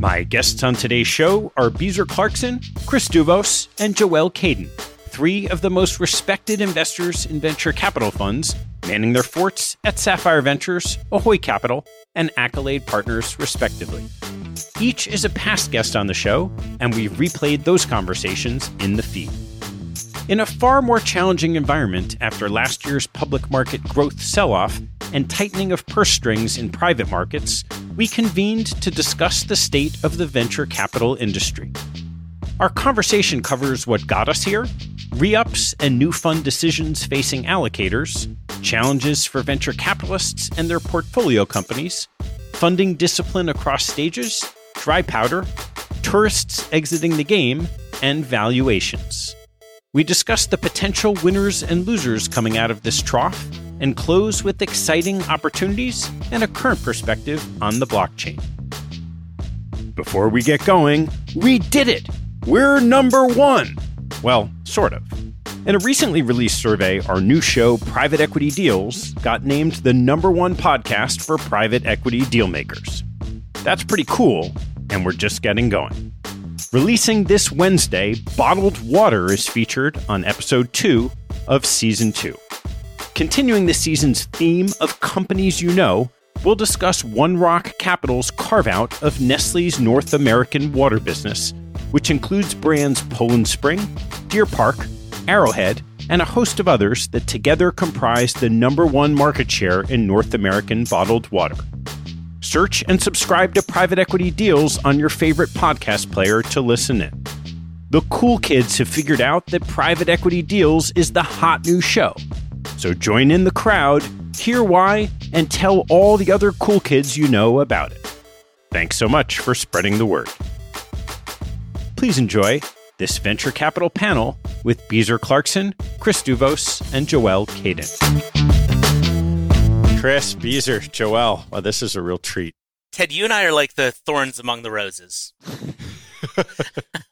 My guests on today's show are Beezer Clarkson, Chris Douvos, and Joelle Kayden, three of the most respected investors in venture capital funds, manning their forts at Sapphire Ventures, Ahoy Capital, and Accolade Partners, respectively. Each is a past guest on the show, and we've replayed those conversations in the feed. In a far more challenging environment after last year's public market growth sell off and tightening of purse strings in private markets, we convened to discuss the state of the venture capital industry. Our conversation covers what got us here, re ups and new fund decisions facing allocators, challenges for venture capitalists and their portfolio companies, funding discipline across stages, dry powder, tourists exiting the game, and valuations. We discuss the potential winners and losers coming out of this trough and close with exciting opportunities and a current perspective on the blockchain. Before we get going, we did it! We're number one! Well, sort of. In a recently released survey, our new show, Private Equity Deals, got named the number one podcast for private equity dealmakers. That's pretty cool, and we're just getting going. Releasing this Wednesday, Bottled Water is featured on episode two of season two. Continuing the season's theme of companies you know, we'll discuss One Rock Capital's carve out of Nestle's North American water business, which includes brands Poland Spring, Deer Park, Arrowhead, and a host of others that together comprise the number one market share in North American bottled water. Search and subscribe to Private Equity Deals on your favorite podcast player to listen in. The cool kids have figured out that Private Equity Deals is the hot new show. So join in the crowd, hear why, and tell all the other cool kids you know about it. Thanks so much for spreading the word. Please enjoy this venture capital panel with Beezer Clarkson, Chris Douvos, and Joelle Kayden. Chris, Beezer, Joelle, well, this is a real treat. Ted, you and I are like the thorns among the roses.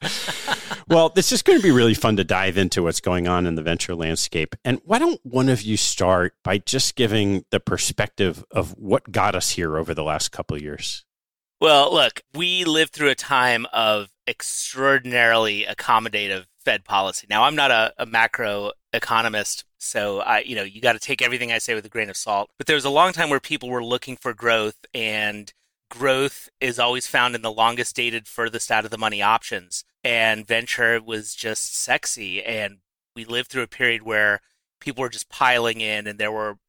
well, this is going to be really fun to dive into what's going on in the venture landscape. And why don't one of you start by just giving the perspective of what got us here over the last couple of years? Well, look, we lived through a time of extraordinarily accommodative Fed policy. Now, I'm not a, a macro economist, so I, you know, you got to take everything I say with a grain of salt. But there was a long time where people were looking for growth, and growth is always found in the longest dated, furthest out of the money options. And venture was just sexy, and we lived through a period where people were just piling in, and there were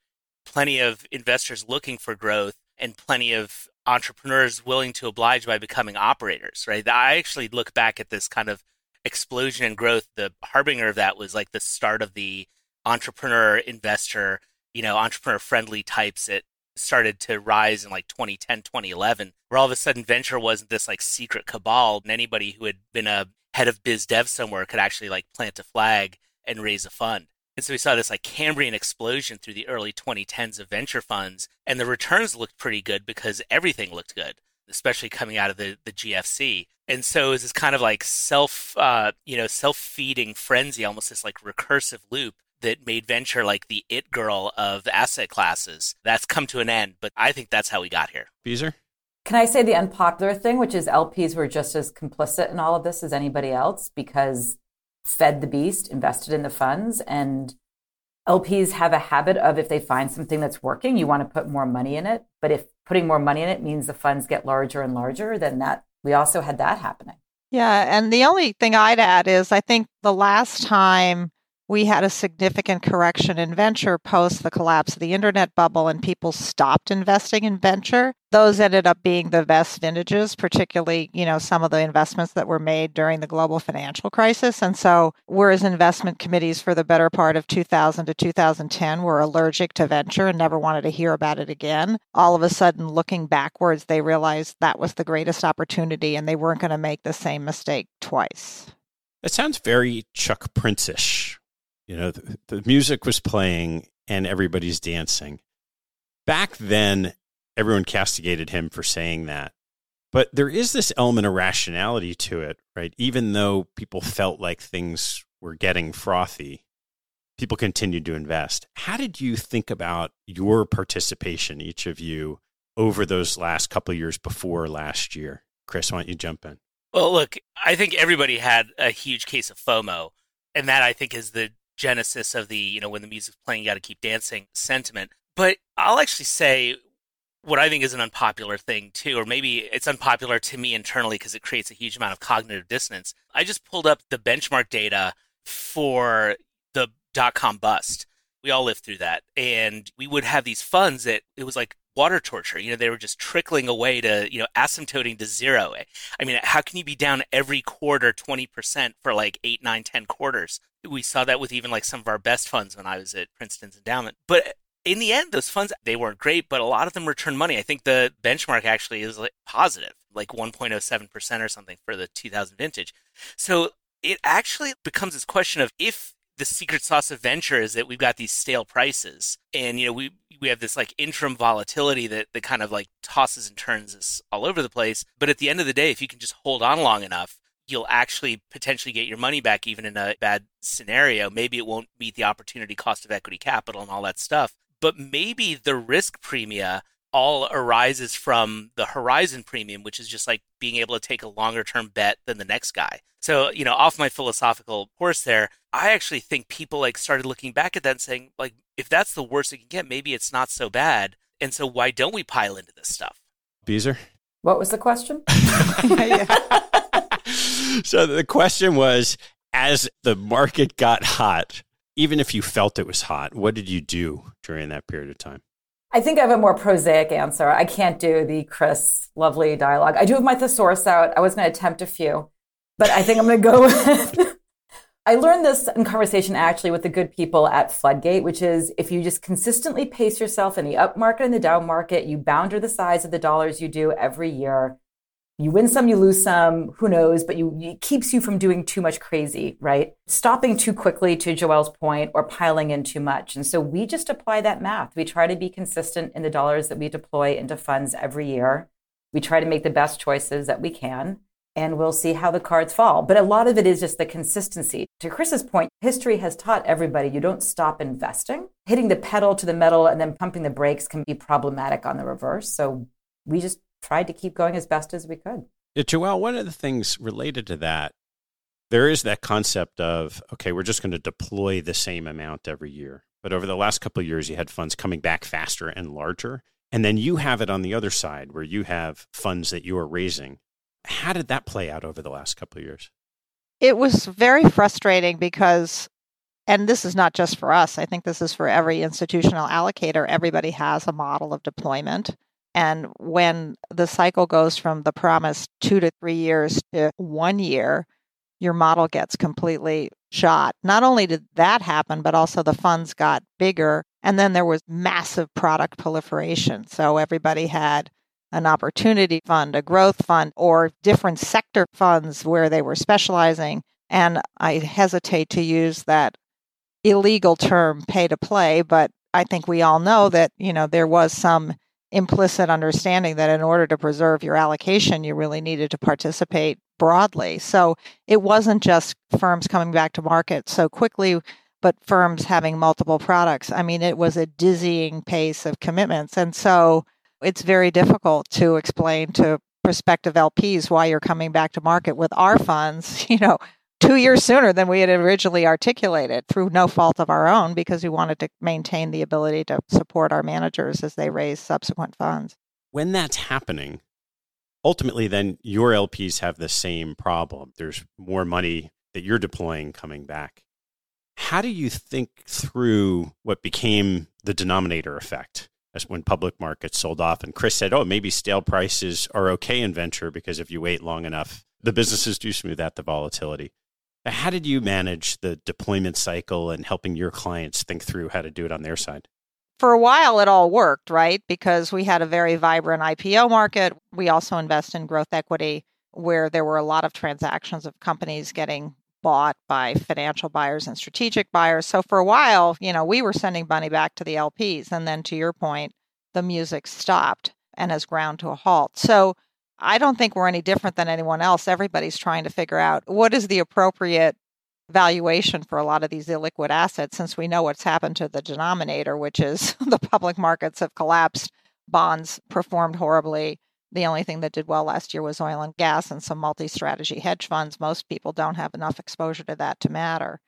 plenty of investors looking for growth and plenty of entrepreneurs willing to oblige by becoming operators, right? I actually look back at this kind of explosion in growth. The harbinger of that was like the start of the entrepreneur investor, you know, entrepreneur friendly types that started to rise in like 2010, 2011, where all of a sudden venture wasn't this like secret cabal and anybody who had been a head of biz dev somewhere could actually like plant a flag and raise a fund. And so we saw this like Cambrian explosion through the early 2010s of venture funds, and the returns looked pretty good because everything looked good, especially coming out of the, the GFC. And so it was this kind of like self, uh, you know, self feeding frenzy, almost this like recursive loop that made venture like the it girl of asset classes. That's come to an end, but I think that's how we got here. Beezer? Can I say the unpopular thing, which is LPs were just as complicit in all of this as anybody else because fed the beast, invested in the funds. And LPs have a habit of if they find something that's working, you want to put more money in it. But if putting more money in it means the funds get larger and larger, then that we also had that happening. Yeah. And the only thing I'd add is I think the last time we had a significant correction in venture post the collapse of the internet bubble and people stopped investing in venture. Those ended up being the best vintages particularly you know some of the investments that were made during the global financial crisis. And so whereas investment committees for the better part of 2000 to 2010 were allergic to venture and never wanted to hear about it again. All of a sudden looking backwards they realized that was the greatest opportunity and they weren't going to make the same mistake twice. It sounds very Chuck Prince-ish you know, the, the music was playing and everybody's dancing. Back then, everyone castigated him for saying that. But there is this element of rationality to it, right? Even though people felt like things were getting frothy, people continued to invest. How did you think about your participation, each of you, over those last couple years before last year? Chris, why don't you jump in? Well, look, I think everybody had a huge case of FOMO. And that I think is the genesis of the you know when the music's playing you got to keep dancing sentiment. But i'll actually say what i think is an unpopular thing too or maybe it's unpopular to me internally because it creates a huge amount of cognitive dissonance. I just pulled up the benchmark data for the dot com bust. We all lived through that. And we would have these funds that it was like water torture. You know, they were just trickling away to, you know, asymptoting to zero. I mean, how can you be down every quarter 20% for like eight, nine, ten quarters? We saw that with even like some of our best funds when I was at Princeton's endowment. But in the end, those funds, they weren't great, but a lot of them returned money. I think the benchmark actually is like positive, like 1.07% or something for the 2000 vintage. So it actually becomes this question of if the secret sauce of venture is that we've got these stale prices and you know we we have this like interim volatility that that kind of like tosses and turns us all over the place. But at the end of the day if you can just hold on long enough you'll actually potentially get your money back even in a bad scenario. Maybe it won't meet the opportunity cost of equity capital and all that stuff. But maybe the risk premia all arises from the horizon premium, which is just like being able to take a longer term bet than the next guy. So, you know, off my philosophical horse there, I actually think people like started looking back at that and saying, like, if that's the worst it can get, maybe it's not so bad. And so why don't we pile into this stuff? Beezer? What was the question? so the question was as the market got hot, even if you felt it was hot, what did you do during that period of time? I think I have a more prosaic answer. I can't do the Chris lovely dialogue. I do have my thesaurus out. I was going to attempt a few, but I think I'm going to go with. I learned this in conversation actually with the good people at Floodgate, which is if you just consistently pace yourself in the up market and the down market, you bounder the size of the dollars you do every year. You win some, you lose some, who knows, but you, it keeps you from doing too much crazy, right? Stopping too quickly to Joelle's point or piling in too much. And so we just apply that math. We try to be consistent in the dollars that we deploy into funds every year. We try to make the best choices that we can and we'll see how the cards fall. But a lot of it is just the consistency. To Chris's point, history has taught everybody you don't stop investing. Hitting the pedal to the metal and then pumping the brakes can be problematic on the reverse. So we just tried to keep going as best as we could. Yeah, Joelle, one of the things related to that, there is that concept of, okay, we're just going to deploy the same amount every year. But over the last couple of years, you had funds coming back faster and larger. And then you have it on the other side where you have funds that you are raising. How did that play out over the last couple of years? It was very frustrating because, and this is not just for us, I think this is for every institutional allocator. Everybody has a model of deployment. And when the cycle goes from the promised two to three years to one year, your model gets completely shot. Not only did that happen, but also the funds got bigger. And then there was massive product proliferation. So everybody had an opportunity fund, a growth fund, or different sector funds where they were specializing. And I hesitate to use that illegal term pay to play, but I think we all know that, you know, there was some implicit understanding that in order to preserve your allocation, you really needed to participate broadly. So it wasn't just firms coming back to market so quickly, but firms having multiple products. I mean, it was a dizzying pace of commitments. And so it's very difficult to explain to prospective LPs why you're coming back to market with our funds, you know, two years sooner than we had originally articulated through no fault of our own because we wanted to maintain the ability to support our managers as they raise subsequent funds. When that's happening, ultimately, then your LPs have the same problem. There's more money that you're deploying coming back. How do you think through what became the denominator effect? As when public markets sold off, and Chris said, "Oh, maybe stale prices are okay in venture because if you wait long enough, the businesses do smooth out the volatility." How did you manage the deployment cycle and helping your clients think through how to do it on their side? For a while, it all worked, right? Because we had a very vibrant IPO market. We also invest in growth equity, where there were a lot of transactions of companies getting bought by financial buyers and strategic buyers. So for a while, you know, we were sending money back to the LPs. And then to your point, the music stopped and has ground to a halt. So I don't think we're any different than anyone else. Everybody's trying to figure out what is the appropriate valuation for a lot of these illiquid assets since we know what's happened to the denominator, which is the public markets have collapsed, bonds performed horribly. The only thing that did well last year was oil and gas and some multi strategy hedge funds. Most people don't have enough exposure to that to matter.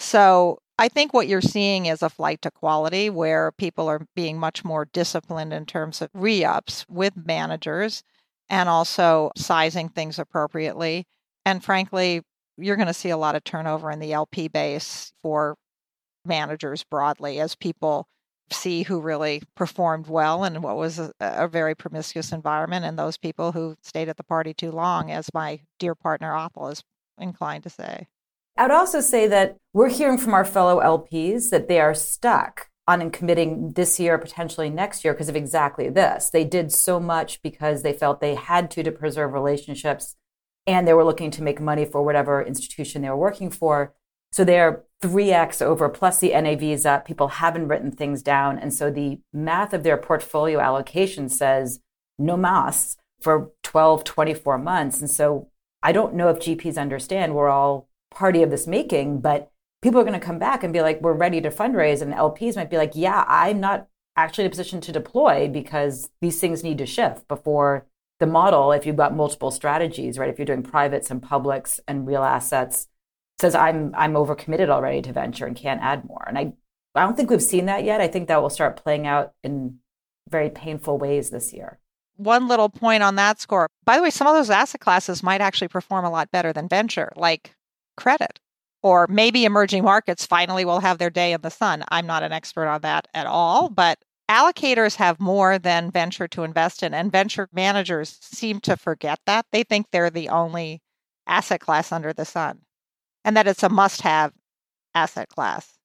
So I think what you're seeing is a flight to quality where people are being much more disciplined in terms of re ups with managers and also sizing things appropriately. And frankly, you're going to see a lot of turnover in the LP base for managers broadly as people see who really performed well and what was a, a, very promiscuous environment and those people who stayed at the party too long, as my dear partner Atul is inclined to say. I would also say that we're hearing from our fellow LPs that they are stuck on and committing this year, potentially next year, because of exactly this. They did so much because they felt they had to to preserve relationships and they were looking to make money for whatever institution they were working for. So they're 3x over, plus the NAV is up. People haven't written things down. And so the math of their portfolio allocation says no mas for 12, 24 months. And so I don't know if GPs understand we're all party of this making, but people are going to come back and be like, we're ready to fundraise. And LPs might be like, yeah, I'm not actually in a position to deploy because these things need to shift before the model, if you've got multiple strategies, right? If you're doing privates and publics and real assets, says I'm I'm overcommitted already to venture and can't add more. And I I don't think we've seen that yet. I think that will start playing out in very painful ways this year. One little point on that score. By the way, some of those asset classes might actually perform a lot better than venture, like credit or maybe emerging markets finally will have their day in the sun. I'm not an expert on that at all, but allocators have more than venture to invest in, and venture managers seem to forget that. They think they're the only asset class under the sun and that it's a must have asset class.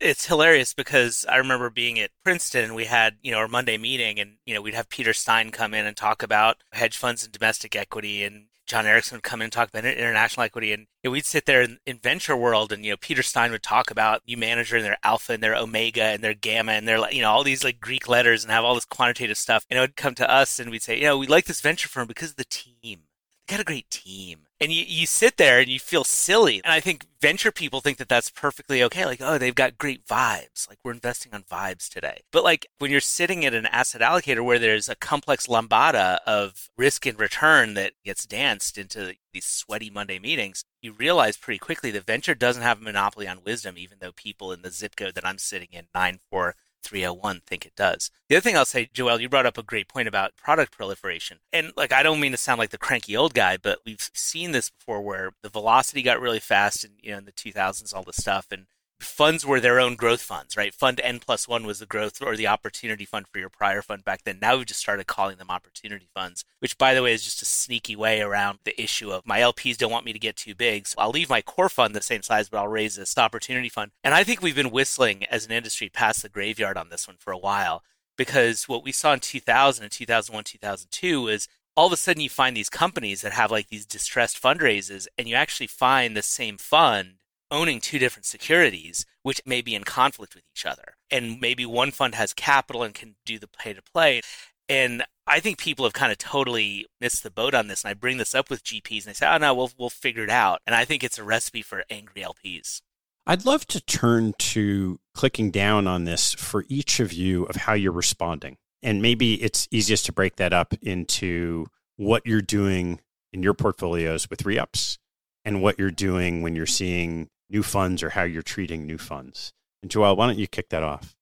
It's hilarious because I remember being at Princeton and we had, you know, our Monday meeting and, you know, we'd have Peter Stein come in and talk about hedge funds and domestic equity and John Erickson would come in and talk about international equity, and you know, we'd sit there in, in, venture world, and you know Peter Stein would talk about new manager and their alpha and their omega and their gamma and their you know all these like Greek letters and have all this quantitative stuff. And it would come to us, and we'd say, you know, we like this venture firm because of the team. They got a great team and you, you sit there and you feel silly. And I think venture people think that that's perfectly okay. Like, oh, they've got great vibes. Like, we're investing on vibes today. But like, when you're sitting at an asset allocator where there's a complex lambada of risk and return that gets danced into these sweaty Monday meetings, you realize pretty quickly that venture doesn't have a monopoly on wisdom, even though people in the zip code that I'm sitting in, 9 4 301 think it does. The other thing I'll say, Joelle, you brought up a great point about product proliferation. And like, I don't mean to sound like the cranky old guy, but we've seen this before where the velocity got really fast and, you know, in the 2000s, all this stuff. And funds were their own growth funds, right? Fund N plus one was the growth or the opportunity fund for your prior fund back then. Now we've just started calling them opportunity funds, which by the way is just a sneaky way around the issue of my LPs don't want me to get too big. So I'll leave my core fund the same size, but I'll raise this opportunity fund. And I think we've been whistling as an industry past the graveyard on this one for a while because what we saw in 2000 and 2001, 2002 is all of a sudden you find these companies that have like these distressed fundraisers and you actually find the same fund owning two different securities, which may be in conflict with each other. And maybe one fund has capital and can do the pay to play. And I think people have kind of totally missed the boat on this. And I bring this up with GPs and they say, oh, no, we'll, we'll figure it out. And I think it's a recipe for angry LPs. I'd love to turn to clicking down on this for each of you of how you're responding. And maybe it's easiest to break that up into what you're doing in your portfolios with re ups and what you're doing when you're seeing new funds or how you're treating new funds. And Joelle, why don't you kick that off?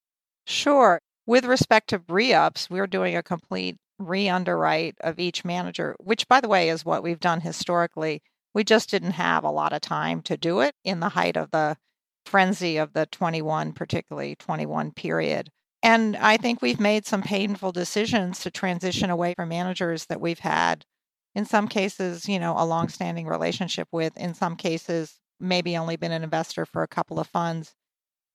Sure. With respect to re ups, we're doing a complete re underwrite of each manager, which, by the way, is what we've done historically. We just didn't have a lot of time to do it in the height of the frenzy of the 21, particularly 21 period. And I think we've made some painful decisions to transition away from managers that we've had, in some cases, you know, a long-standing relationship with, in some cases, maybe only been an investor for a couple of funds.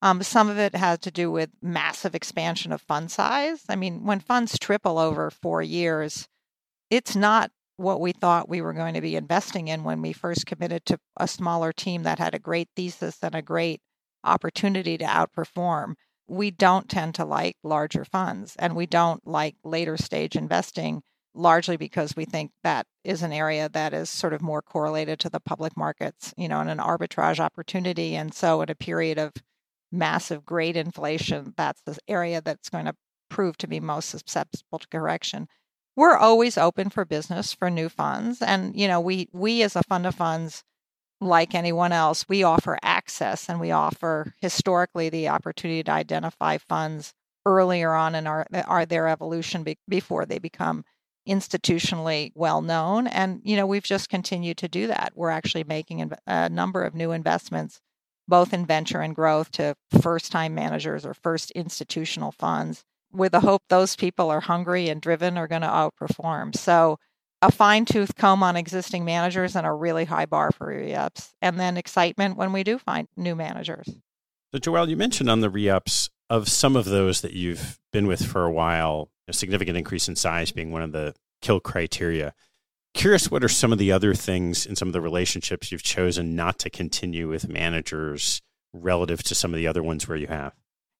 Um, some of it has to do with massive expansion of fund size. I mean, when funds triple over four years, it's not what we thought we were going to be investing in when we first committed to a smaller team that had a great thesis and a great opportunity to outperform. We don't tend to like larger funds and we don't like later stage investing largely because we think that is an area that is sort of more correlated to the public markets, you know, and an arbitrage opportunity. And so, in a period of massive great inflation, that's the area that's going to prove to be most susceptible to correction. We're always open for business for new funds, and you know, we we as a fund of funds, like anyone else, we offer access and we offer historically the opportunity to identify funds earlier on in our, our their evolution be, before they become institutionally well known. And, you know, we've just continued to do that. We're actually making a number of new investments, both in venture and growth, to first time managers or first institutional funds, with the hope those people are hungry and driven are going to outperform. So, a fine tooth comb on existing managers and a really high bar for re ups, and then excitement when we do find new managers. So, Joelle, you mentioned on the re ups of some of those that you've been with for a while, a significant increase in size being one of the kill criteria. Curious, what are some of the other things in some of the relationships you've chosen not to continue with managers relative to some of the other ones where you have?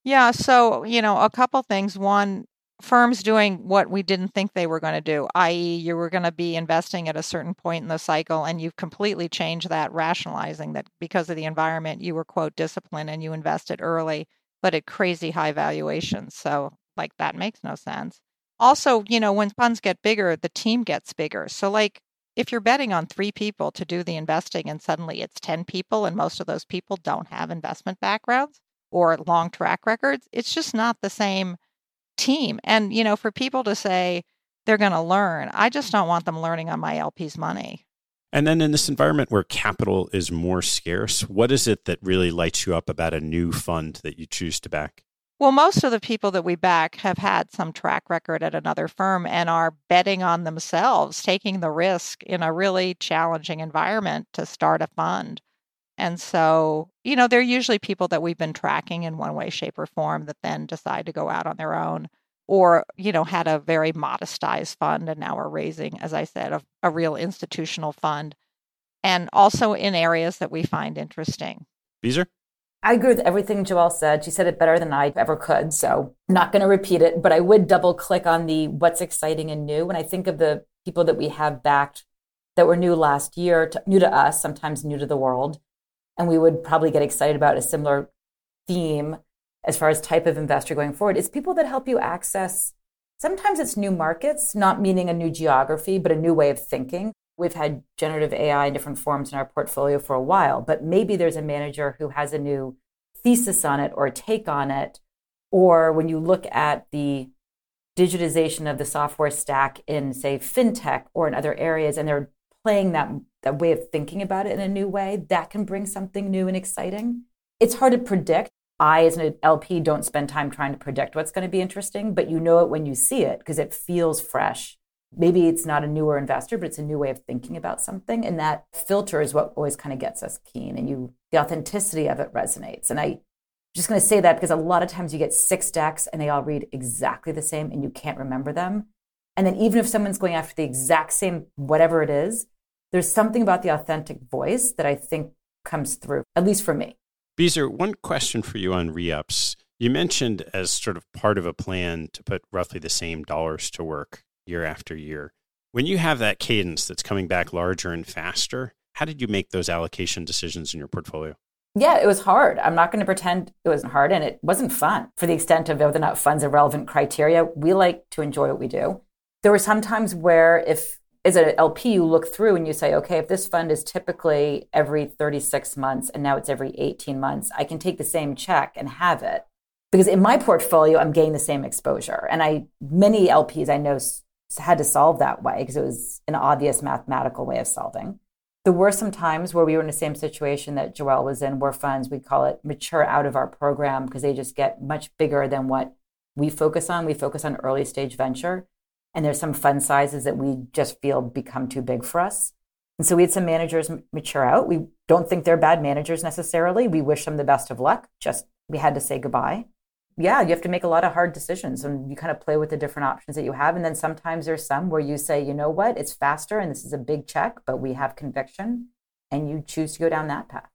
Yeah, so, you know, a couple things. One, firms doing what we didn't think they were going to do, i.e., you were going to be investing at a certain point in the cycle and you've completely changed that, rationalizing that because of the environment, you were, quote, disciplined and you invested early, but at crazy high valuations. So, like, that makes no sense. Also, you know, when funds get bigger, the team gets bigger. So, like, if you're betting on three people to do the investing and suddenly it's 10 people and most of those people don't have investment backgrounds or long track records, it's just not the same team. And, you know, for people to say they're going to learn, I just don't want them learning on my LP's money. And then in this environment where capital is more scarce, what is it that really lights you up about a new fund that you choose to back? Well, most of the people that we back have had some track record at another firm and are betting on themselves, taking the risk in a really challenging environment to start a fund. And so, you know, they're usually people that we've been tracking in one way, shape, or form that then decide to go out on their own or, you know, had a very modestized fund and now are raising, as I said, a, a real institutional fund. And also in areas that we find interesting. Beezer? I agree with everything Joelle said. She said it better than I ever could. So not going to repeat it, but I would double click on the what's exciting and new. When I think of the people that we have backed that were new last year, to, new to us, sometimes new to the world, and we would probably get excited about a similar theme as far as type of investor going forward, is people that help you access. Sometimes it's new markets, not meaning a new geography, but a new way of thinking. We've had generative AI in different forms in our portfolio for a while, but maybe there's a manager who has a new thesis on it or a take on it. Or when you look at the digitization of the software stack in, say, fintech or in other areas, and they're playing that, that way of thinking about it in a new way, that can bring something new and exciting. It's hard to predict. I, as an LP, don't spend time trying to predict what's going to be interesting, but you know it when you see it because it feels fresh maybe it's not a newer investor, but it's a new way of thinking about something. And that filter is what always kind of gets us keen. And you, the authenticity of it resonates. And I, am just going to say that because a lot of times you get six decks and they all read exactly the same and you can't remember them. And then even if someone's going after the exact same, whatever it is, there's something about the authentic voice that I think comes through, at least for me. Beezer, one question for you on re-ups. You mentioned as sort of part of a plan to put roughly the same dollars to work year after year. When you have that cadence that's coming back larger and faster, how did you make those allocation decisions in your portfolio? Yeah, it was hard. I'm not going to pretend it wasn't hard and it wasn't fun for the extent of whether or not funds are relevant criteria. We like to enjoy what we do. There were some times where if as an LP, you look through and you say, okay, if this fund is typically every 36 months and now it's every 18 months, I can take the same check and have it. Because in my portfolio, I'm getting the same exposure. And I many LPs I know had to solve that way because it was an obvious mathematical way of solving. There were some times where we were in the same situation that Joelle was in, where funds, we call it mature out of our program because they just get much bigger than what we focus on. We focus on early stage venture. And there's some fund sizes that we just feel become too big for us. And so we had some managers mature out. We don't think they're bad managers necessarily. We wish them the best of luck. Just we had to say goodbye yeah, you have to make a lot of hard decisions and you kind of play with the different options that you have. And then sometimes there's some where you say, you know what, it's faster and this is a big check, but we have conviction and you choose to go down that path.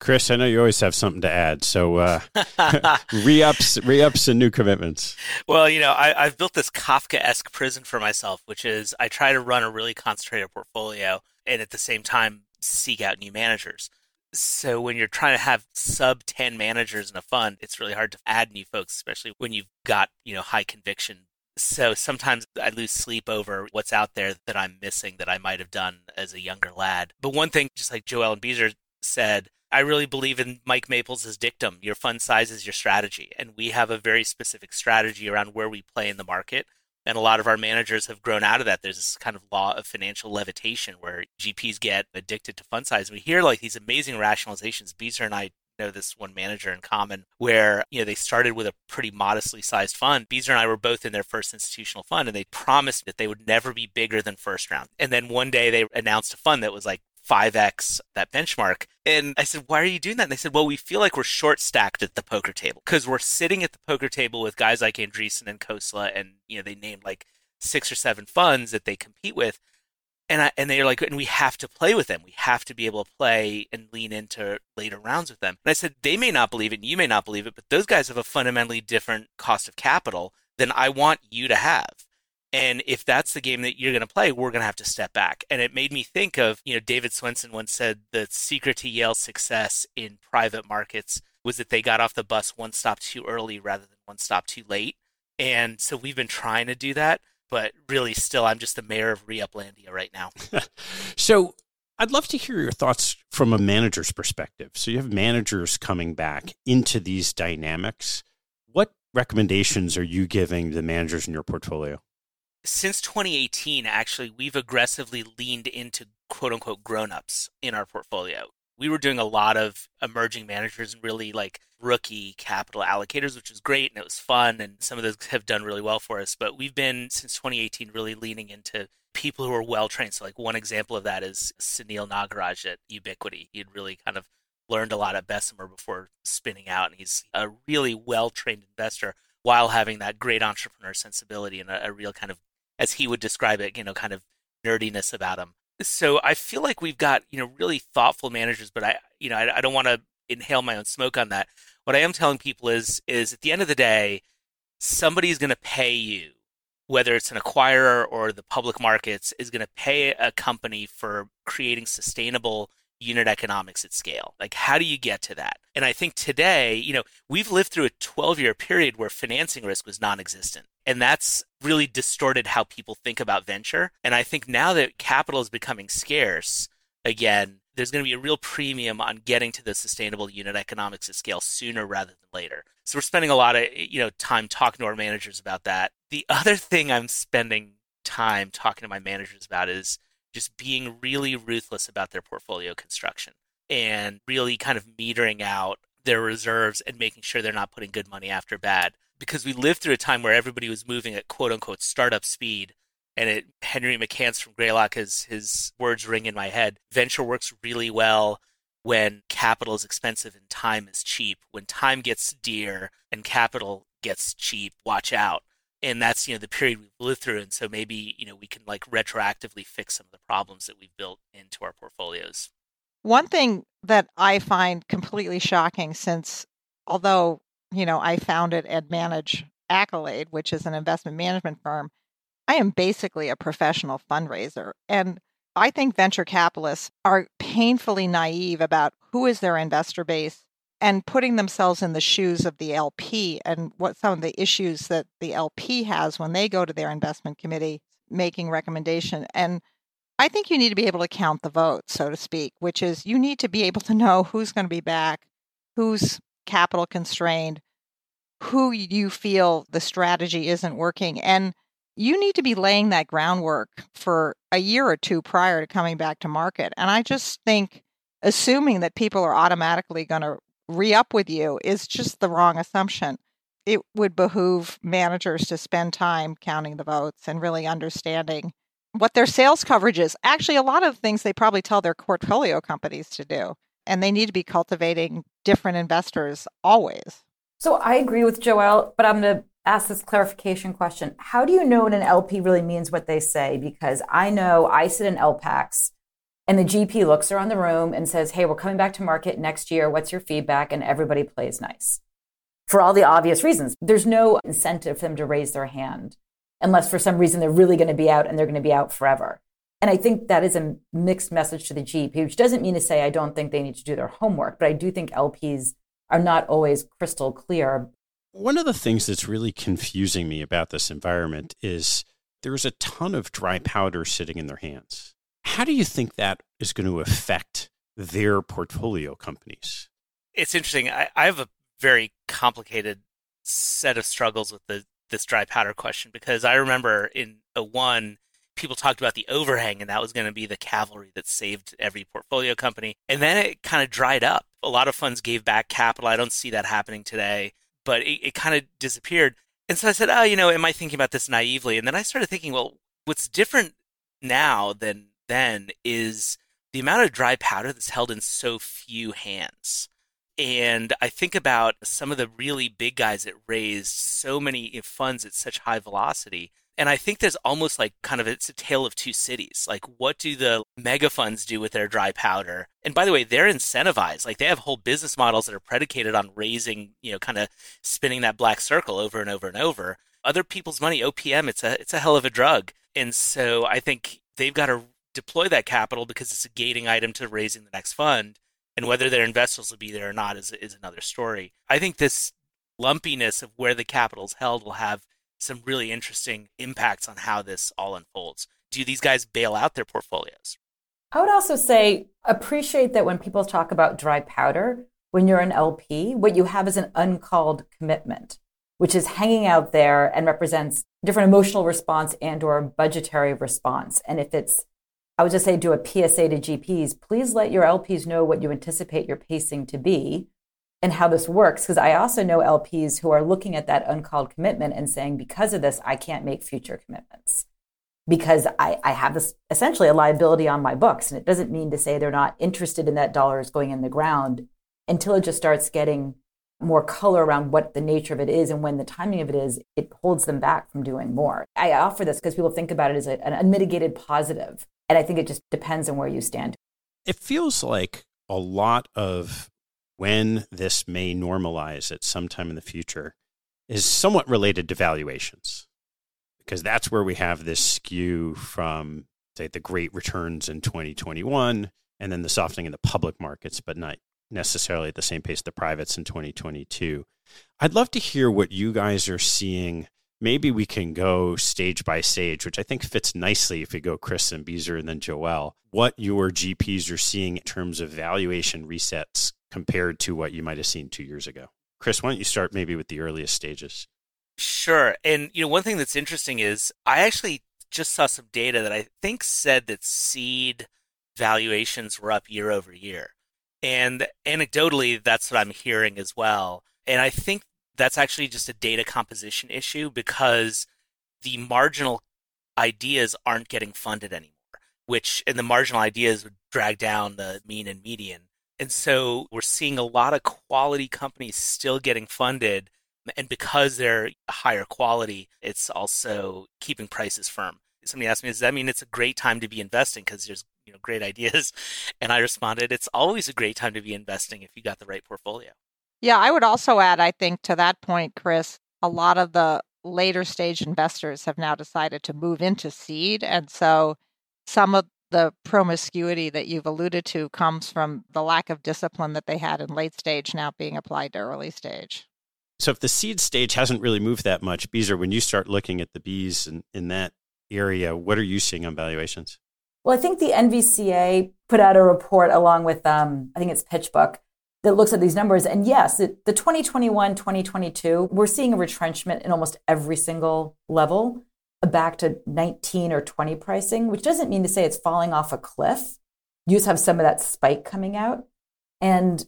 Chris, I know you always have something to add. So uh, re-ups, re-ups and new commitments. Well, you know, I, I've built this Kafka-esque prison for myself, which is I try to run a really concentrated portfolio and at the same time seek out new managers. So when you're trying to have sub 10 managers in a fund, it's really hard to add new folks, especially when you've got, you know, high conviction. So sometimes I lose sleep over what's out there that I'm missing that I might have done as a younger lad. But one thing, just like Joelle and Beezer said, I really believe in Mike Maples' dictum your fund size is your strategy. And we have a very specific strategy around where we play in the market. And a lot of our managers have grown out of that. There's this kind of law of financial levitation where GPs get addicted to fund size. We hear like these amazing rationalizations. Beezer and I know this one manager in common where you know they started with a pretty modestly sized fund. Beezer and I were both in their first institutional fund, and they promised that they would never be bigger than first round. And then one day they announced a fund that was like 5x that benchmark. And I said, why are you doing that? And they said, well, we feel like we're short stacked at the poker table because we're sitting at the poker table with guys like Andreessen and Khosla. and you know they named like six or seven funds that they compete with. And I, and they're like, and we have to play with them. We have to be able to play and lean into later rounds with them. And I said, they may not believe it, and you may not believe it, but those guys have a fundamentally different cost of capital than I want you to have. And if that's the game that you're going to play, we're going to have to step back. And it made me think of, you know, David Swensen once said the secret to Yale's success in private markets was that they got off the bus one stop too early rather than one stop too late. And so we've been trying to do that, but really still I'm just the mayor of Reuplandia right now. so I'd love to hear your thoughts from a manager's perspective. So you have managers coming back into these dynamics. What recommendations are you giving the managers in your portfolio? Since 2018, actually, we've aggressively leaned into quote unquote grown ups in our portfolio. we were doing a lot of emerging managers and really like rookie capital allocators, which was great and it was fun. And some of those have done really well for us. But we've been since 2018 really leaning into people who are well trained. So, like one example of that is Sunil Nagaraj at Ubiquity. He'd really kind of learned a lot at Bessemer before spinning out, and he's a really well trained investor while having that great entrepreneur sensibility and a, a real kind of, as he would describe it, you know, kind of nerdiness about him. So I feel like we've got you know really thoughtful managers, but I you know I, I don't want to inhale my own smoke on that. What I am telling people is is at the end of the day, somebody's going to pay you, whether it's an acquirer or the public markets, is going to pay a company for creating sustainable unit economics at scale. Like, how do you get to that? And I think today, you know, we've lived through a 12 year period where financing risk was non existent. And that's really distorted how people think about venture. And I think now that capital is becoming scarce, again, there's going to be a real premium on getting to the sustainable unit economics at scale sooner rather than later. So we're spending a lot of you know time talking to our managers about that. The other thing I'm spending time talking to my managers about is just being really ruthless about their portfolio construction and really kind of metering out their reserves and making sure they're not putting good money after bad. Because we lived through a time where everybody was moving at quote unquote startup speed and it Henry McCance from Greylock his his words ring in my head. Venture works really well when capital is expensive and time is cheap. When time gets dear and capital gets cheap, watch out. And that's you know the period we've lived through, and so maybe you know we can like retroactively fix some of the problems that we've built into our portfolios. One thing that I find completely shocking, since although you know I founded and manage Accolade, which is an investment management firm, I am basically a professional fundraiser. And I think venture capitalists are painfully naive about who is their investor base and putting themselves in the shoes of the LP and what some of the issues that the LP has when they go to their investment committee making recommendation. And I think you need to be able to count the votes, so to speak, which is you need to be able to know who's going to be back, who's capital constrained, who you feel the strategy isn't working. And you need to be laying that groundwork for a year or two prior to coming back to market. And I just think assuming that people are automatically going to re up with you is just the wrong assumption. It would behoove managers to spend time counting the votes and really understanding what their sales coverage is. Actually, a lot of things they probably tell their portfolio companies to do. And they need to be cultivating different investors always. So I agree with Joelle, but I'm going to ask this clarification question. How do you know when an LP really means what they say? Because I know I sit in LPACs and the GP looks around the room and says, Hey, we're coming back to market next year. What's your feedback? And everybody plays nice for all the obvious reasons. There's no incentive for them to raise their hand unless for some reason they're really going to be out and they're going to be out forever. And I think that is a mixed message to the GP, which doesn't mean to say I don't think they need to do their homework, but I do think LPs are not always crystal clear one of the things that's really confusing me about this environment is there's a ton of dry powder sitting in their hands. How do you think that is going to affect their portfolio companies? It's interesting. I, I have a very complicated set of struggles with the this dry powder question because I remember in a one people talked about the overhang and that was going to be the cavalry that saved every portfolio company and then it kind of dried up. A lot of funds gave back capital. I don't see that happening today but it, it kind of disappeared. And so I said, oh, you know, am I thinking about this naively? And then I started thinking, well, what's different now than then is the amount of dry powder that's held in so few hands. And I think about some of the really big guys that raised so many funds at such high velocity and I think there's almost like kind of it's a tale of two cities. Like, what do the mega funds do with their dry powder? And by the way, they're incentivized. Like, they have whole business models that are predicated on raising, you know, kind of spinning that black circle over and over and over. Other people's money, OPM, it's a it's a hell of a drug. And so I think they've got to deploy that capital because it's a gating item to raising the next fund. And whether their investors will be there or not is is another story. I think this lumpiness of where the capital is held will have some really interesting impacts on how this all unfolds. Do these guys bail out their portfolios? I would also say appreciate that when people talk about dry powder, when you're an LP, what you have is an uncalled commitment, which is hanging out there and represents different emotional response and or budgetary response. And if it's I would just say do a PSA to GPs. Please let your LPs know what you anticipate your pacing to be and how this works. Because I also know LPs who are looking at that uncalled commitment and saying, because of this, I can't make future commitments because I, I have this essentially a liability on my books. And it doesn't mean to say they're not interested in that dollars going in the ground until it just starts getting more color around what the nature of it is and when the timing of it is, it holds them back from doing more. I offer this because people think about it as a, an unmitigated. And I think it just depends on where you stand. It feels like a lot of when this may normalize at some time in the future is somewhat related to valuations. Because that's where we have this skew from say the great returns in 2021 and then the softening in the public markets but not necessarily at the same pace the privates in 2022 i'd love to hear what you guys are seeing. Maybe we can go stage by stage which i think fits nicely if we go chris and beezer and then Joelle what your gps are seeing in terms of valuation resets compared to what you might have seen two years ago chris why don't you start maybe with the earliest stages Sure. And you know, one thing that's interesting is I actually just saw some data that I think said that seed valuations were up year over year. And anecdotally, that's what I'm hearing as well. And I think that's actually just a data composition issue because the marginal ideas aren't getting funded anymore, which, and the marginal ideas would drag down the mean and median. And so we're seeing a lot of quality companies still getting funded and because they're higher quality, it's also keeping prices firm. Somebody asked me, does that mean it's a great time to be investing because there's you know great ideas? And I responded, it's always a great time to be investing if you got the right portfolio. Yeah, I would also add, I think to that point, Chris, a lot of the later stage investors have now decided to move into seed. And so some of the promiscuity that you've alluded to comes from the lack of discipline that they had in late stage now being applied to early stage. So if the seed stage hasn't really moved that much, Beezer, when you start looking at the bees in, in that area, what are you seeing on valuations? Well, I think the NVCA put out a report along with, um, I think it's PitchBook, that looks at these numbers. And yes, it, the 2021, 2022, we're seeing a retrenchment in almost every single level back to 19 or 20 pricing, which doesn't mean to say it's falling off a cliff. You just have some of that spike coming out. And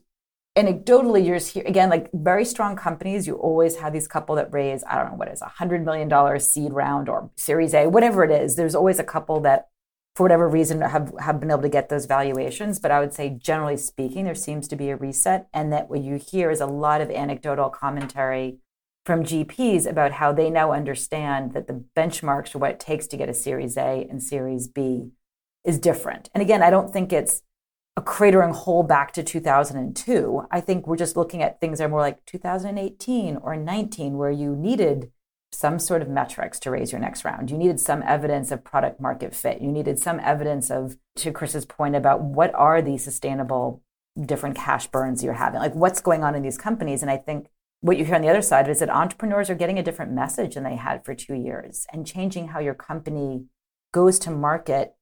anecdotally, you're here again, like very strong companies, you always have these couple that raise, I don't know what is a hundred million dollar seed round or series A, whatever it is. There's always a couple that for whatever reason have, have been able to get those valuations. But I would say generally speaking, there seems to be a reset. And that what you hear is a lot of anecdotal commentary from GPs about how they now understand that the benchmarks for what it takes to get a series A and series B is different. And again, I don't think it's a cratering hole back to 2002. I think we're just looking at things that are more like 2018 or 19, where you needed some sort of metrics to raise your next round. You needed some evidence of product market fit. You needed some evidence of, to Chris's point about what are the sustainable different cash burns you're having, like what's going on in these companies. And I think what you hear on the other side is that entrepreneurs are getting a different message than they had for two years and changing how your company goes to market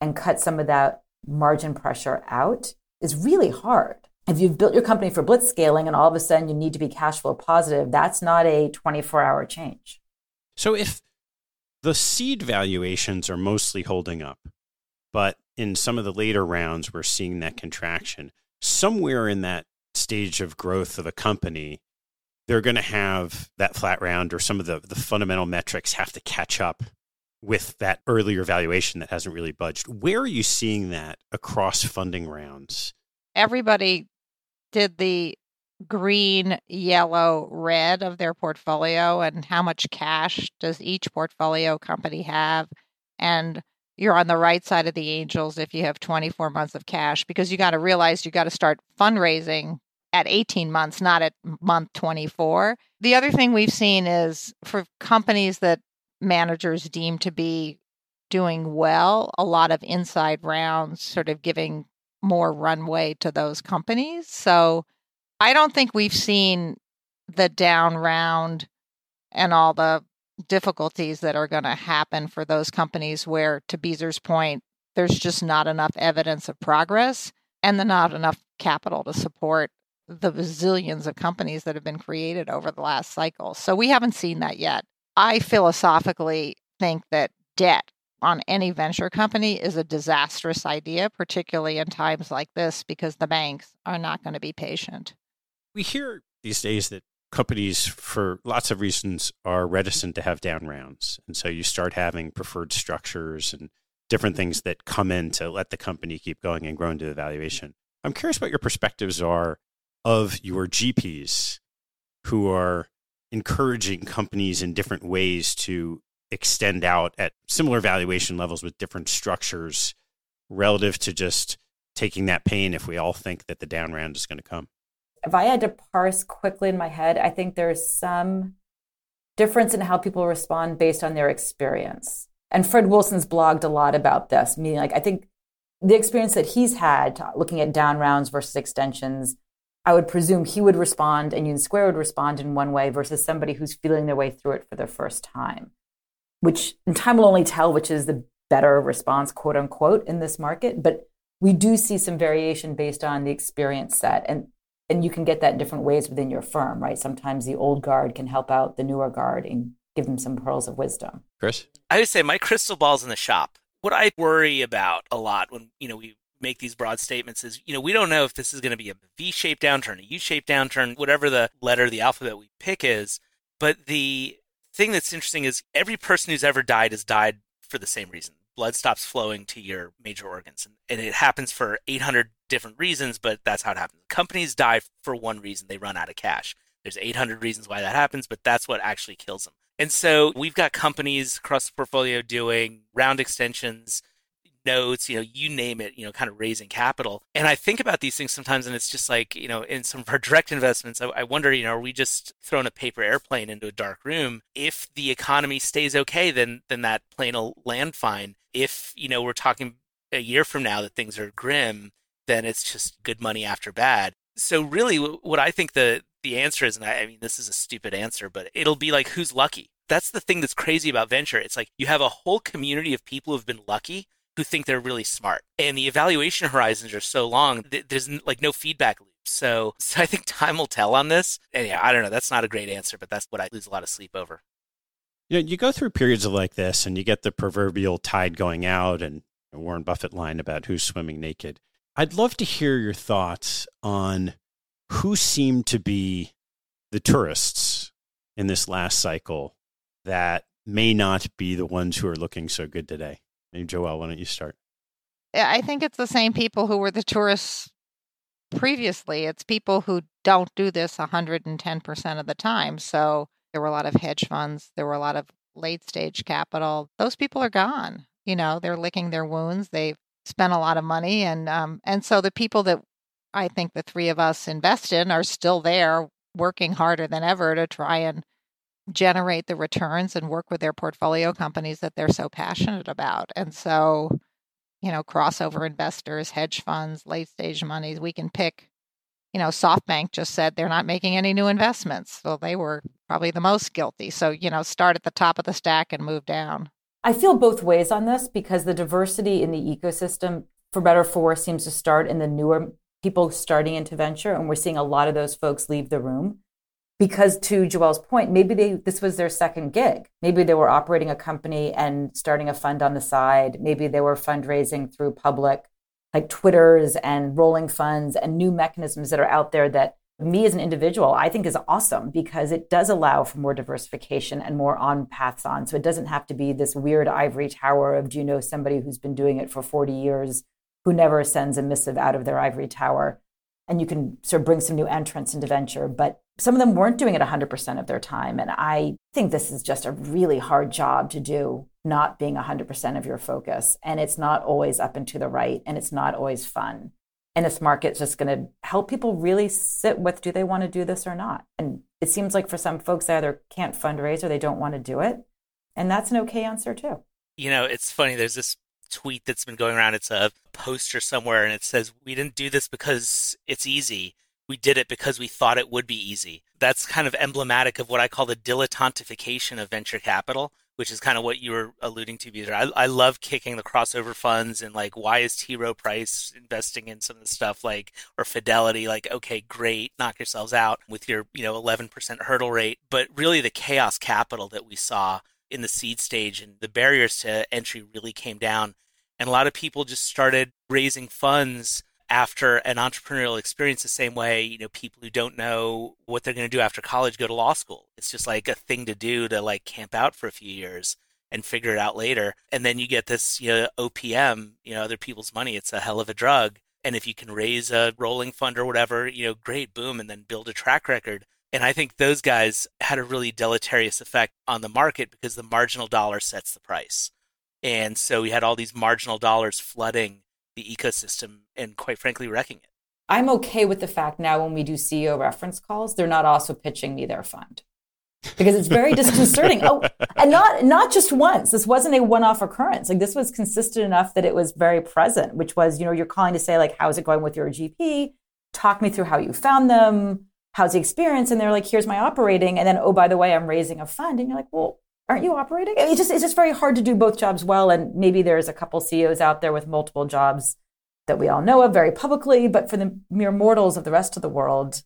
and cut some of that margin pressure out is really hard. If you've built your company for blitz scaling and all of a sudden you need to be cash flow positive, that's not a 24 hour change. So if the seed valuations are mostly holding up, but in some of the later rounds, we're seeing that contraction. Somewhere in that stage of growth of a company, they're going to have that flat round or some of the, the fundamental metrics have to catch up with that earlier valuation that hasn't really budged. Where are you seeing that across funding rounds? Everybody did the green, yellow, red of their portfolio and how much cash does each portfolio company have and you're on the right side of the angels if you have 24 months of cash because you got to realize you got to start fundraising at 18 months not at month 24 the other thing we've seen is for companies that managers deem to be doing well, a lot of inside rounds sort of giving more runway to those companies. So I don't think we've seen the down round and all the difficulties that are going to happen for those companies where, to Beezer's point, there's just not enough evidence of progress and the not enough capital to support the bazillions of companies that have been created over the last cycle. So we haven't seen that yet. I philosophically think that debt on any venture company is a disastrous idea, particularly in times like this, because the banks are not going to be patient. We hear these days that companies, for lots of reasons, are reticent to have down rounds. And so you start having preferred structures and different things that come in to let the company keep going and grow into the valuation. I'm curious what your perspectives are of your GPs who are encouraging companies in different ways to extend out at similar valuation levels with different structures relative to just taking that pain if we all think that the down round is going to come? If I had to parse quickly in my head, I think there's some difference in how people respond based on their experience. And Fred Wilson's blogged a lot about this, meaning like I think the experience that he's had looking at down rounds versus extensions, I would presume he would respond and Union Square would respond in one way versus somebody who's feeling their way through it for the first time which time will only tell which is the better response, quote unquote, in this market. But we do see some variation based on the experience set. And and you can get that in different ways within your firm, right? Sometimes the old guard can help out the newer guard and give them some pearls of wisdom. Chris? I would say my crystal ball's in the shop. What I worry about a lot when, you know, we make these broad statements is, you know, we don't know if this is going to be a V-shaped downturn, a U-shaped downturn, whatever the letter of the alphabet we pick is. But the thing that's interesting is every person who's ever died has died for the same reason. Blood stops flowing to your major organs. And it happens for 800 different reasons, but that's how it happens. Companies die for one reason they run out of cash. There's 800 reasons why that happens, but that's what actually kills them. And so we've got companies across the portfolio doing round extensions, notes, you know, you name it, you know, kind of raising capital. And I think about these things sometimes, and it's just like, you know, in some of our direct investments, I, I wonder, you know, are we just throwing a paper airplane into a dark room? If the economy stays okay, then then that plane will land fine. If you know we're talking a year from now that things are grim, then it's just good money after bad. So really, what I think the the answer is, and I, I mean, this is a stupid answer, but it'll be like, who's lucky? That's the thing that's crazy about venture. It's like you have a whole community of people who've been lucky who think they're really smart. And the evaluation horizons are so long, there's like no feedback loop. So, so I think time will tell on this. And yeah, I don't know. That's not a great answer, but that's what I lose a lot of sleep over. You know, you go through periods of like this and you get the proverbial tide going out and Warren Buffett line about who's swimming naked. I'd love to hear your thoughts on who seemed to be the tourists in this last cycle that may not be the ones who are looking so good today. Joelle, why don't you start? I think it's the same people who were the tourists previously. It's people who don't do this 110% of the time. So there were a lot of hedge funds, there were a lot of late stage capital. Those people are gone. You know, they're licking their wounds. They've spent a lot of money. And, um, and so the people that I think the three of us invest in are still there working harder than ever to try and generate the returns and work with their portfolio companies that they're so passionate about. And so, you know, crossover investors, hedge funds, late stage monies, we can pick. You know, SoftBank just said they're not making any new investments. So they were probably the most guilty. So, you know, start at the top of the stack and move down. I feel both ways on this because the diversity in the ecosystem, for better or for worse, seems to start in the newer people starting into venture. And we're seeing a lot of those folks leave the room because to Joelle's point, maybe they this was their second gig. Maybe they were operating a company and starting a fund on the side. Maybe they were fundraising through public like Twitters and rolling funds and new mechanisms that are out there that me as an individual I think is awesome because it does allow for more diversification and more on paths on. So it doesn't have to be this weird ivory tower of do you know somebody who's been doing it for 40 years who never sends a missive out of their ivory tower and you can sort of bring some new entrants into venture but some of them weren't doing it 100% of their time. And I think this is just a really hard job to do, not being 100% of your focus. And it's not always up and to the right, and it's not always fun. And this market's just going to help people really sit with do they want to do this or not? And it seems like for some folks, they either can't fundraise or they don't want to do it. And that's an okay answer, too. You know, it's funny. There's this tweet that's been going around. It's a poster somewhere, and it says, We didn't do this because it's easy we did it because we thought it would be easy. That's kind of emblematic of what I call the dilettantification of venture capital, which is kind of what you were alluding to, Beezer. I, I love kicking the crossover funds and like, why is T. Rowe Price investing in some of the stuff like, or Fidelity? Like, okay, great, knock yourselves out with your, you know, 11% hurdle rate. But really the chaos capital that we saw in the seed stage and the barriers to entry really came down. And a lot of people just started raising funds after an entrepreneurial experience the same way, you know, people who don't know what they're going to do after college go to law school. It's just like a thing to do to like camp out for a few years and figure it out later. And then you get this, you know, OPM, you know, other people's money. It's a hell of a drug. And if you can raise a rolling fund or whatever, you know, great, boom, and then build a track record. And I think those guys had a really deleterious effect on the market because the marginal dollar sets the price. And so we had all these marginal dollars flooding the ecosystem and quite frankly wrecking it. I'm okay with the fact now when we do CEO reference calls, they're not also pitching me their fund because it's very disconcerting. Oh, and not not just once. This wasn't a one-off occurrence. Like this was consistent enough that it was very present. Which was, you know, you're calling to say like, how's it going with your GP? Talk me through how you found them. How's the experience? And they're like, here's my operating. And then, oh, by the way, I'm raising a fund. And you're like, well, aren't you operating? It's just it's just very hard to do both jobs well. And maybe there's a couple CEOs out there with multiple jobs that we all know of very publicly, but for the mere mortals of the rest of the world,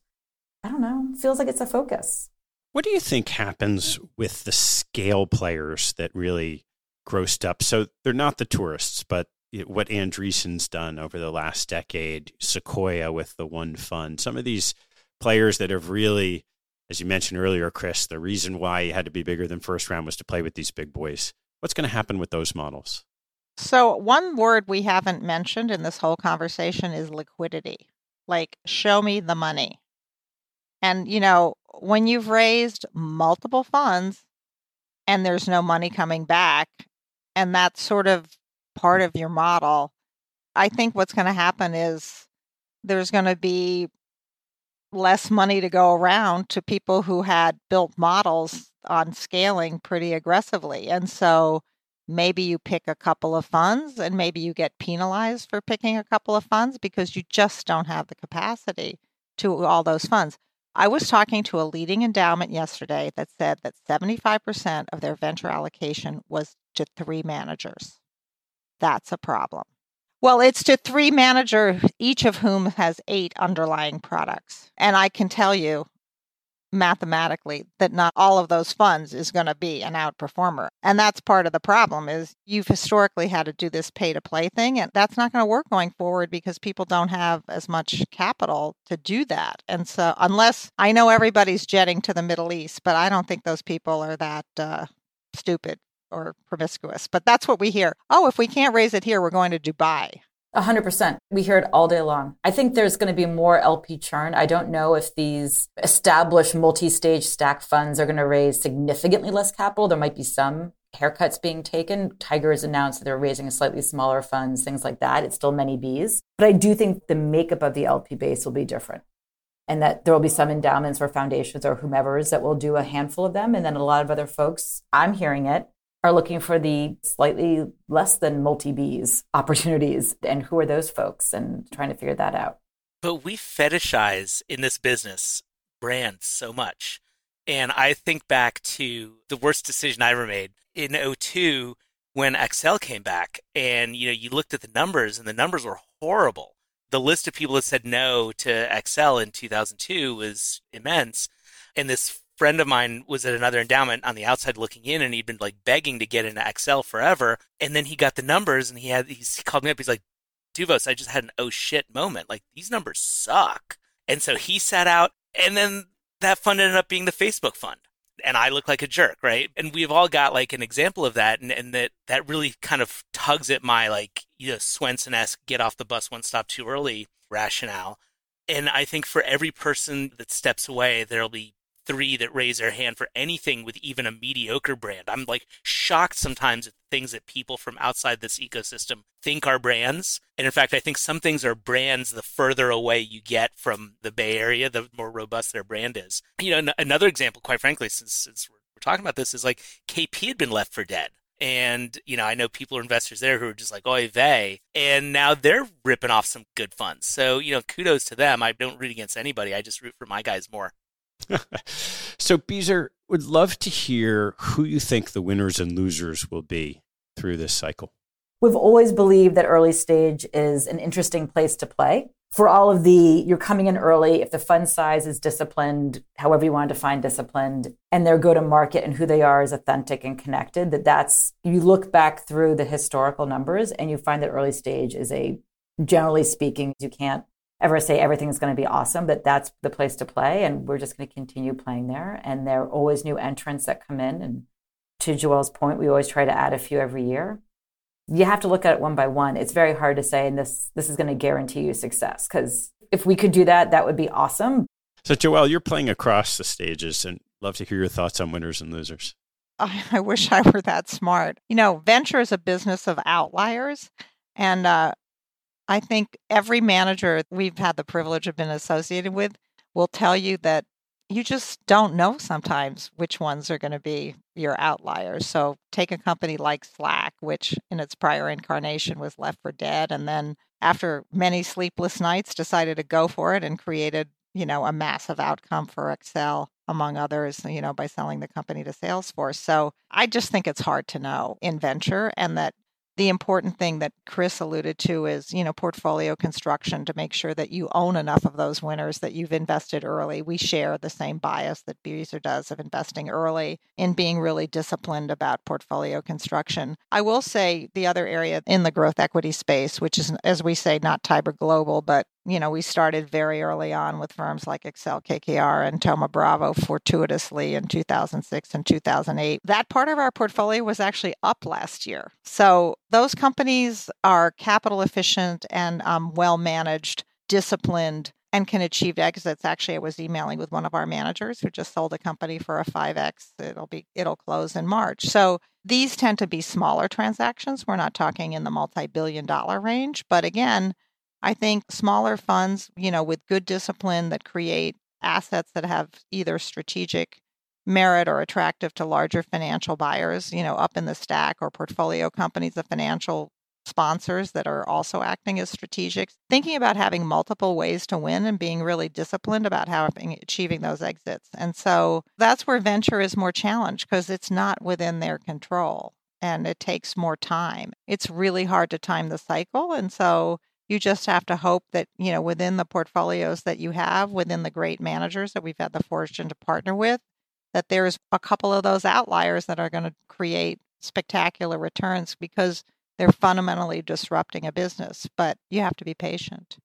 I don't know, feels like it's a focus. What do you think happens with the scale players that really grossed up? So they're not the tourists, but what Andreessen's done over the last decade, Sequoia with the one fund, some of these players that have really as you mentioned earlier, Chris, the reason why you had to be bigger than first round was to play with these big boys. What's going to happen with those models? So, one word we haven't mentioned in this whole conversation is liquidity. Like, show me the money. And, you know, when you've raised multiple funds and there's no money coming back, and that's sort of part of your model, I think what's going to happen is there's going to be less money to go around to people who had built models on scaling pretty aggressively. And so maybe you pick a couple of funds and maybe you get penalized for picking a couple of funds because you just don't have the capacity to all those funds. I was talking to a leading endowment yesterday that said that 75% of their venture allocation was to three managers. That's a problem. Well, it's to three managers, each of whom has eight underlying products. And I can tell you mathematically that not all of those funds is going to be an outperformer. And that's part of the problem is you've historically had to do this pay to play thing and that's not going to work going forward because people don't have as much capital to do that. And so unless I know everybody's jetting to the Middle East, but I don't think those people are that uh, stupid or promiscuous. But that's what we hear. Oh, if we can't raise it here, we're going to Dubai. A hundred percent. We hear it all day long. I think there's going to be more LP churn. I don't know if these established multi-stage stack funds are going to raise significantly less capital. There might be some haircuts being taken. Tiger has announced that they're raising a slightly smaller funds, things like that. It's still many Bs. But I do think the makeup of the LP base will be different. And that there will be some endowments or foundations or whomever's that will do a handful of them. And then a lot of other folks, I'm hearing it, are looking for the slightly less than multi Bs opportunities. And who are those folks? And trying to figure that out. But we fetishize in this business brands so much. And I think back to the worst decision I ever made in 02 when Accel came back and you know you looked at the numbers and the numbers were horrible. The list of people that said no to Accel in 2002 was immense. And this friend of mine was at another endowment on the outside looking in and he'd been like begging to get into Accel forever. And then he got the numbers and he had, he called me up. He's like, Douvos, I just had an oh shit moment. Like these numbers suck. And so he sat out and then that fund ended up being the Facebook fund. And I look like a jerk, right? And we've all got like an example of that. And, and that, that really kind of tugs at my like, you know, Swensen esque get off the bus one stop too early rationale. And I think for every person that steps away, there'll be three that raise their hand for anything with even a mediocre brand. I'm like shocked sometimes at things that people from outside this ecosystem think are brands. And in fact, I think some things are brands the further away you get from the Bay Area, the more robust their brand is. You know, another example, quite frankly, since, since we're talking about this, is like KP had been left for dead. And, you know, I know people are investors there who are just like, oy vey. And now they're ripping off some good funds. So, you know, kudos to them. I don't root against anybody. I just root for my guys more. so, Beezer, would love to hear who you think the winners and losers will be through this cycle. We've always believed that early stage is an interesting place to play. for all of the you're coming in early if the fund size is disciplined however you want to define disciplined and their go to market and who they are is authentic and connected that that's you look back through the historical numbers and you find that early stage is a generally speaking you can't ever say everything's going to be awesome but that's the place to play and we're just going to continue playing there and there are always new entrants that come in and to joelle's point we always try to add a few every year you have to look at it one by one. It's very hard to say, and this this is going to guarantee you success because if we could do that, that would be awesome. So, Joelle, you're playing across the stages, and love to hear your thoughts on winners and losers. I, I wish I were that smart. You know, venture is a business of outliers, and uh, I think every manager we've had the privilege of being associated with will tell you that you just don't know sometimes which ones are going to be your outliers. So take a company like Slack, which in its prior incarnation was left for dead, and then after many sleepless nights decided to go for it and created, you know, a massive outcome for Accel among others, you know, by selling the company to Salesforce. So I just think it's hard to know in venture and that the important thing that Chris alluded to is, you know, portfolio construction to make sure that you own enough of those winners that you've invested early. We share the same bias that Beezer does of investing early in being really disciplined about portfolio construction. I will say the other area in the growth equity space, which is, as we say, not Tiger Global, but you know, we started very early on with firms like Accel KKR and Thoma Bravo fortuitously in 2006 and 2008. That part of our portfolio was actually up last year. So those companies are capital efficient and um, well managed, disciplined, and can achieve exits. Actually, I was emailing with one of our managers who just sold a company for a 5x. It'll be it'll close in March. So these tend to be smaller transactions. We're not talking in the multi-billion dollar range, but again, I think smaller funds, you know, with good discipline that create assets that have either strategic merit or attractive to larger financial buyers, you know, up in the stack or portfolio companies of financial sponsors that are also acting as strategics, thinking about having multiple ways to win and being really disciplined about having achieving those exits. And so that's where venture is more challenged because it's not within their control and it takes more time. It's really hard to time the cycle. And so you just have to hope that, you know, within the portfolios that you have, within the great managers that we've had the fortune to partner with, that there's a couple of those outliers that are going to create spectacular returns because they're fundamentally disrupting a business. But you have to be patient.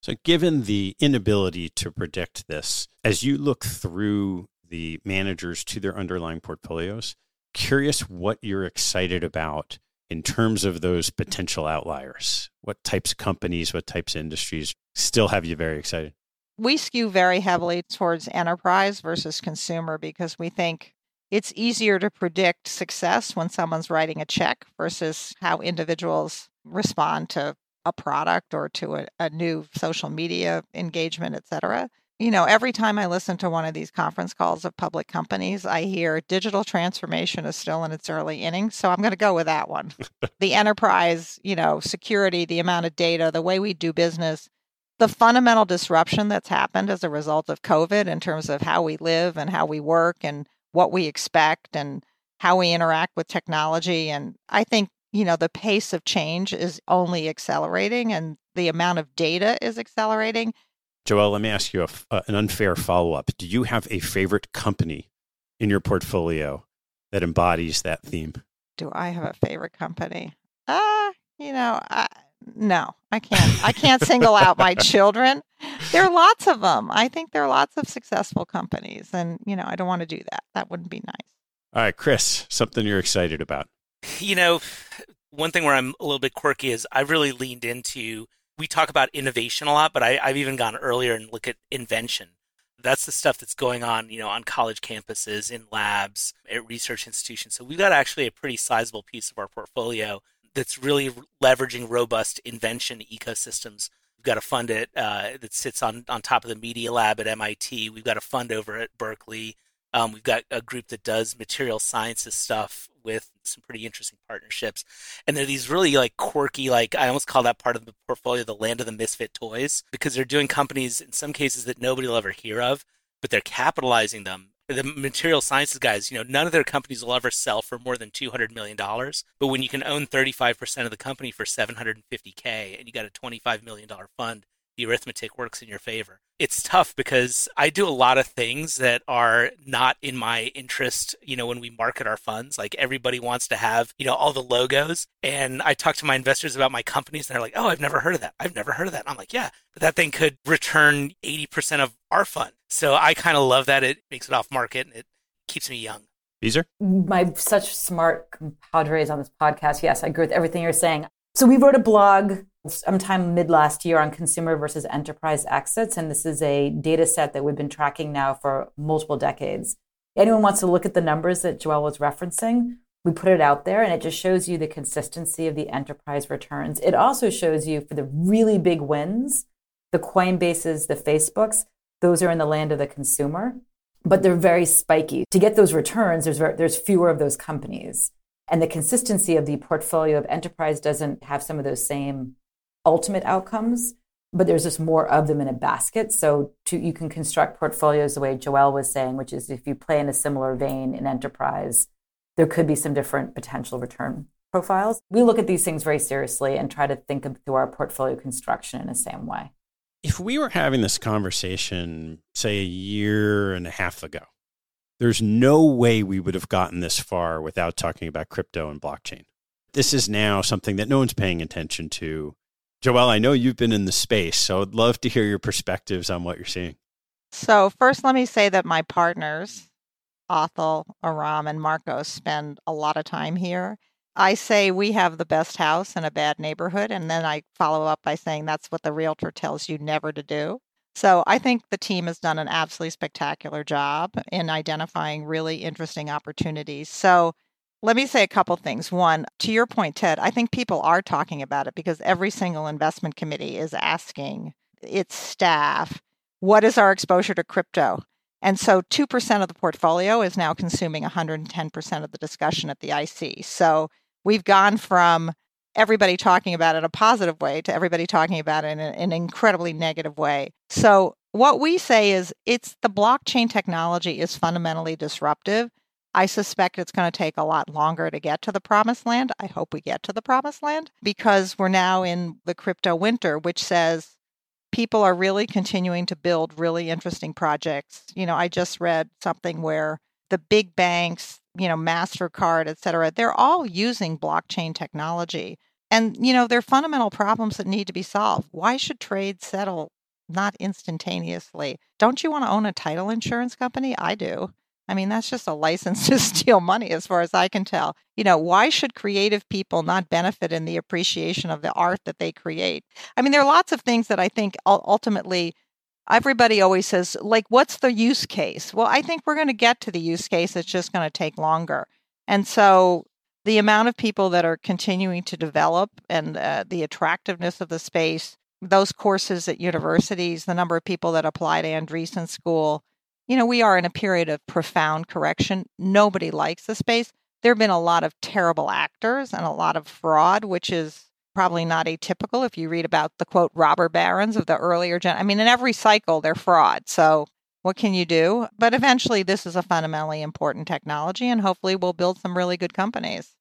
So, given the inability to predict this, as you look through the managers to their underlying portfolios, curious what you're excited about in terms of those potential outliers? What types of companies, what types of industries still have you very excited? We skew very heavily towards enterprise versus consumer because we think it's easier to predict success when someone's writing a check versus how individuals respond to a product or to a, a new social media engagement, et cetera you know, every time I listen to one of these conference calls of public companies, I hear digital transformation is still in its early innings. So I'm going to go with that one. the enterprise, you know, security, the amount of data, the way we do business, the fundamental disruption that's happened as a result of COVID in terms of how we live and how we work and what we expect and how we interact with technology. And I think, you know, the pace of change is only accelerating and the amount of data is accelerating Joelle, let me ask you a, uh, an unfair follow up. Do you have a favorite company in your portfolio that embodies that theme? Do I have a favorite company? Ah, uh, you know, I, no, I can't. I can't single out my children. There are lots of them. I think there are lots of successful companies, and you know, I don't want to do that. That wouldn't be nice. All right, Chris, something you're excited about? You know, one thing where I'm a little bit quirky is I've really leaned into we talk about innovation a lot, but I, have even gone earlier and look at invention. That's the stuff that's going on, you know, on college campuses, in labs, at research institutions. So we've got actually a pretty sizable piece of our portfolio that's really leveraging robust invention ecosystems. We've got a fund at, uh, that sits on, on top of the Media Lab at MIT. We've got a fund over at Berkeley. Um, we've got a group that does material sciences stuff with some pretty interesting partnerships. And they're these really like quirky, like I almost call that part of the portfolio the land of the misfit toys because they're doing companies in some cases that nobody will ever hear of, but they're capitalizing them. The material sciences guys, you know, none of their companies will ever sell for more than $200 million. But when you can own 35% of the company for 750K and you got a $25 million fund, the arithmetic works in your favor. It's tough because I do a lot of things that are not in my interest, you know, when we market our funds. Like everybody wants to have, you know, all the logos. And I talk to my investors about my companies and they're like, oh, I've never heard of that. I've never heard of that. And I'm like, yeah, but that thing could return 80% of our fund. So I kind of love that. It makes it off market and it keeps me young. Beezer? My such smart compadres on this podcast. Yes, I agree with everything you're saying. So we wrote a blog sometime mid last year on consumer versus enterprise exits. And this is a data set that we've been tracking now for multiple decades. Anyone wants to look at the numbers that Joelle was referencing, we put it out there and it just shows you the consistency of the enterprise returns. It also shows you for the really big wins, the Coinbases, the Facebooks, those are in the land of the consumer, but they're very spiky. To get those returns, there's, there's fewer of those companies. And the consistency of the portfolio of enterprise doesn't have some of those same ultimate outcomes, but there's just more of them in a basket. So to, you can construct portfolios the way Joelle was saying, which is if you play in a similar vein in enterprise, there could be some different potential return profiles. We look at these things very seriously and try to think through our portfolio construction in the same way. If we were having this conversation, say a year and a half ago, there's no way we would have gotten this far without talking about crypto and blockchain. This is now something that no one's paying attention to. Joelle, I know you've been in the space, so I'd love to hear your perspectives on what you're seeing. So, first, let me say that my partners, Atul, Aram, and Marcos, spend a lot of time here. I say we have the best house in a bad neighborhood, and then I follow up by saying that's what the realtor tells you never to do. So I think the team has done an absolutely spectacular job in identifying really interesting opportunities. So let me say a couple things. One, to your point, Ted, I think people are talking about it because every single investment committee is asking its staff, what is our exposure to crypto? And so 2% of the portfolio is now consuming 110% of the discussion at the IC. So we've gone from everybody talking about it in a positive way to everybody talking about it in an incredibly negative way. So what we say is it's the blockchain technology is fundamentally disruptive I suspect it's going to take a lot longer to get to the promised land. I hope we get to the promised land because we're now in the crypto winter, which says people are really continuing to build really interesting projects. You know, I just read something where the big banks, you know, MasterCard, et cetera, they're all using blockchain technology. And, you know, they're fundamental problems that need to be solved. Why should trade settle not instantaneously? Don't you want to own a title insurance company? I do. I mean, that's just a license to steal money, as far as I can tell. You know, why should creative people not benefit in the appreciation of the art that they create? I mean, there are lots of things that I think ultimately everybody always says, like, what's the use case? Well, I think we're going to get to the use case. It's just going to take longer. And so the amount of people that are continuing to develop and uh, the attractiveness of the space, those courses at universities, the number of people that apply to Andreessen School, you know, we are in a period of profound correction. Nobody likes the space. There have been a lot of terrible actors and a lot of fraud, which is probably not atypical if you read about the quote robber barons of the earlier gen. I mean, in every cycle, they're fraud. So what can you do? But eventually, this is a fundamentally important technology, and hopefully, we'll build some really good companies.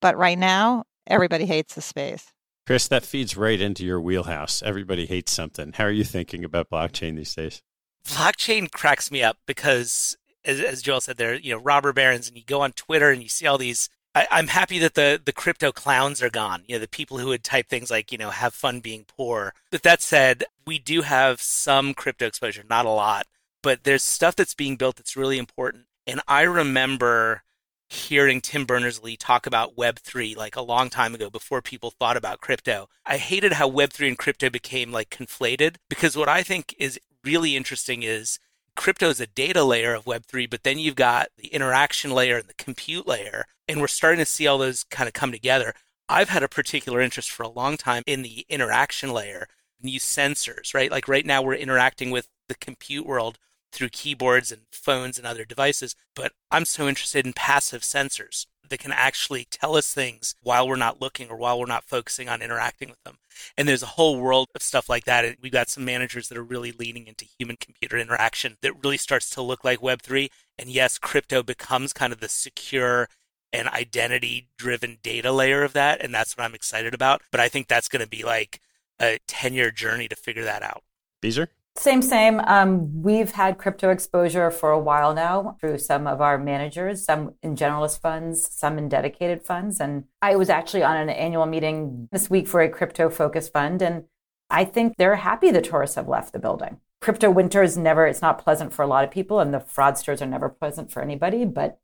But right now, everybody hates the space. Chris, that feeds right into your wheelhouse. Everybody hates something. How are you thinking about blockchain these days? blockchain cracks me up because, as, as Joelle said, there you know robber barons, and you go on Twitter and you see all these. I, I'm happy that the the crypto clowns are gone. You know, the people who would type things like you know have fun being poor. But that said, we do have some crypto exposure, not a lot, but there's stuff that's being built that's really important. And I remember hearing Tim Berners Lee talk about Web3 like a long time ago before people thought about crypto. I hated how Web3 and crypto became like conflated because what I think is really interesting is crypto is a data layer of Web3, but then you've got the interaction layer and the compute layer. And we're starting to see all those kind of come together. I've had a particular interest for a long time in the interaction layer, new sensors, right? Like right now, we're interacting with the compute world through keyboards and phones and other devices, but I'm so interested in passive sensors that can actually tell us things while we're not looking or while we're not focusing on interacting with them. And there's a whole world of stuff like that. And we've got some managers that are really leaning into human computer interaction that really starts to look like Web3. And yes, crypto becomes kind of the secure and identity driven data layer of that. And that's what I'm excited about. But I think that's going to be like a 10 year journey to figure that out. Beezer? Same, same. Um, we've had crypto exposure for a while now through some of our managers, some in generalist funds, some in dedicated funds. And I was actually on an annual meeting this week for a crypto focused fund. And I think they're happy the tourists have left the building. Crypto winter is never, it's not pleasant for a lot of people, and the fraudsters are never pleasant for anybody. But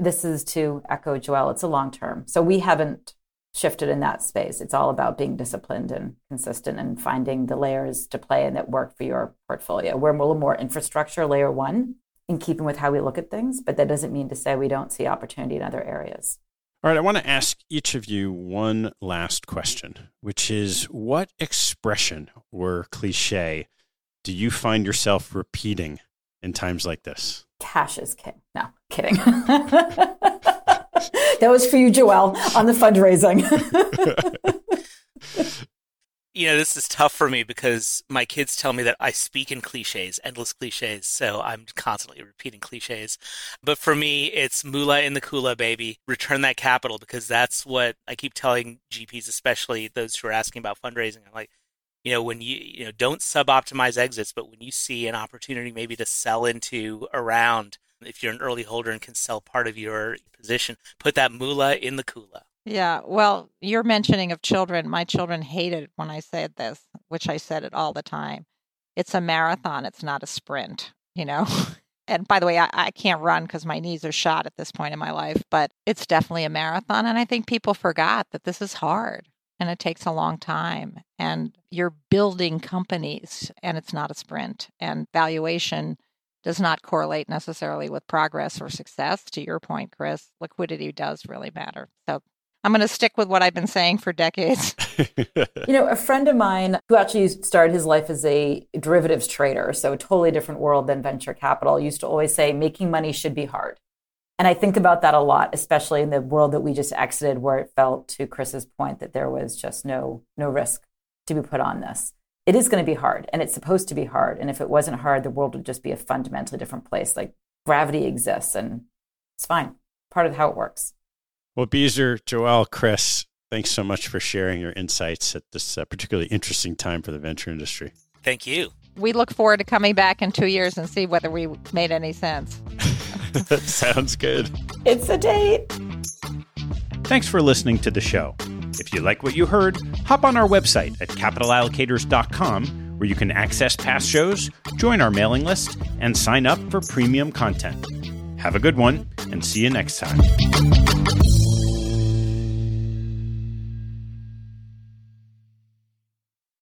this is to echo Joelle, it's a long term. So we haven't shifted in that space. It's all about being disciplined and consistent and finding the layers to play and that work for your portfolio. We're a little more infrastructure, layer one, in keeping with how we look at things, but that doesn't mean to say we don't see opportunity in other areas. All right, I want to ask each of you one last question, which is what expression or cliche do you find yourself repeating in times like this? Cash is king. No, kidding. that was for you, Joelle, on the fundraising. you know, this is tough for me because my kids tell me that I speak in cliches, endless cliches. So I'm constantly repeating cliches. But for me, it's moolah in the kula, baby. Return that capital because that's what I keep telling GPs, especially those who are asking about fundraising. I'm like, you know, when you, you know, don't sub optimize exits, but when you see an opportunity maybe to sell into around, if you're an early holder and can sell part of your position, put that moolah in the kula. Yeah, well, you're mentioning of children. My children hated when I said this, which I said it all the time. It's a marathon, it's not a sprint, you know? and by the way, I, I can't run because my knees are shot at this point in my life, but it's definitely a marathon. And I think people forgot that this is hard and it takes a long time. And you're building companies and it's not a sprint. And valuation does not correlate necessarily with progress or success. To your point, Chris, liquidity does really matter. So I'm going to stick with what I've been saying for decades. you know, a friend of mine who actually started his life as a derivatives trader, so a totally different world than venture capital, used to always say making money should be hard. And I think about that a lot, especially in the world that we just exited, where it felt, to Chris's point, that there was just no no risk to be put on this. It is going to be hard, and it's supposed to be hard. And if it wasn't hard, the world would just be a fundamentally different place. Like gravity exists, and it's fine. Part of how it works. Well, Beezer, Joelle, Chris, thanks so much for sharing your insights at this uh, particularly interesting time for the venture industry. Thank you. We look forward to coming back in two years and see whether we made any sense. That sounds good. It's a date. Thanks for listening to the show. If you like what you heard, hop on our website at capitalallocators.com where you can access past shows, join our mailing list, and sign up for premium content. Have a good one, and see you next time.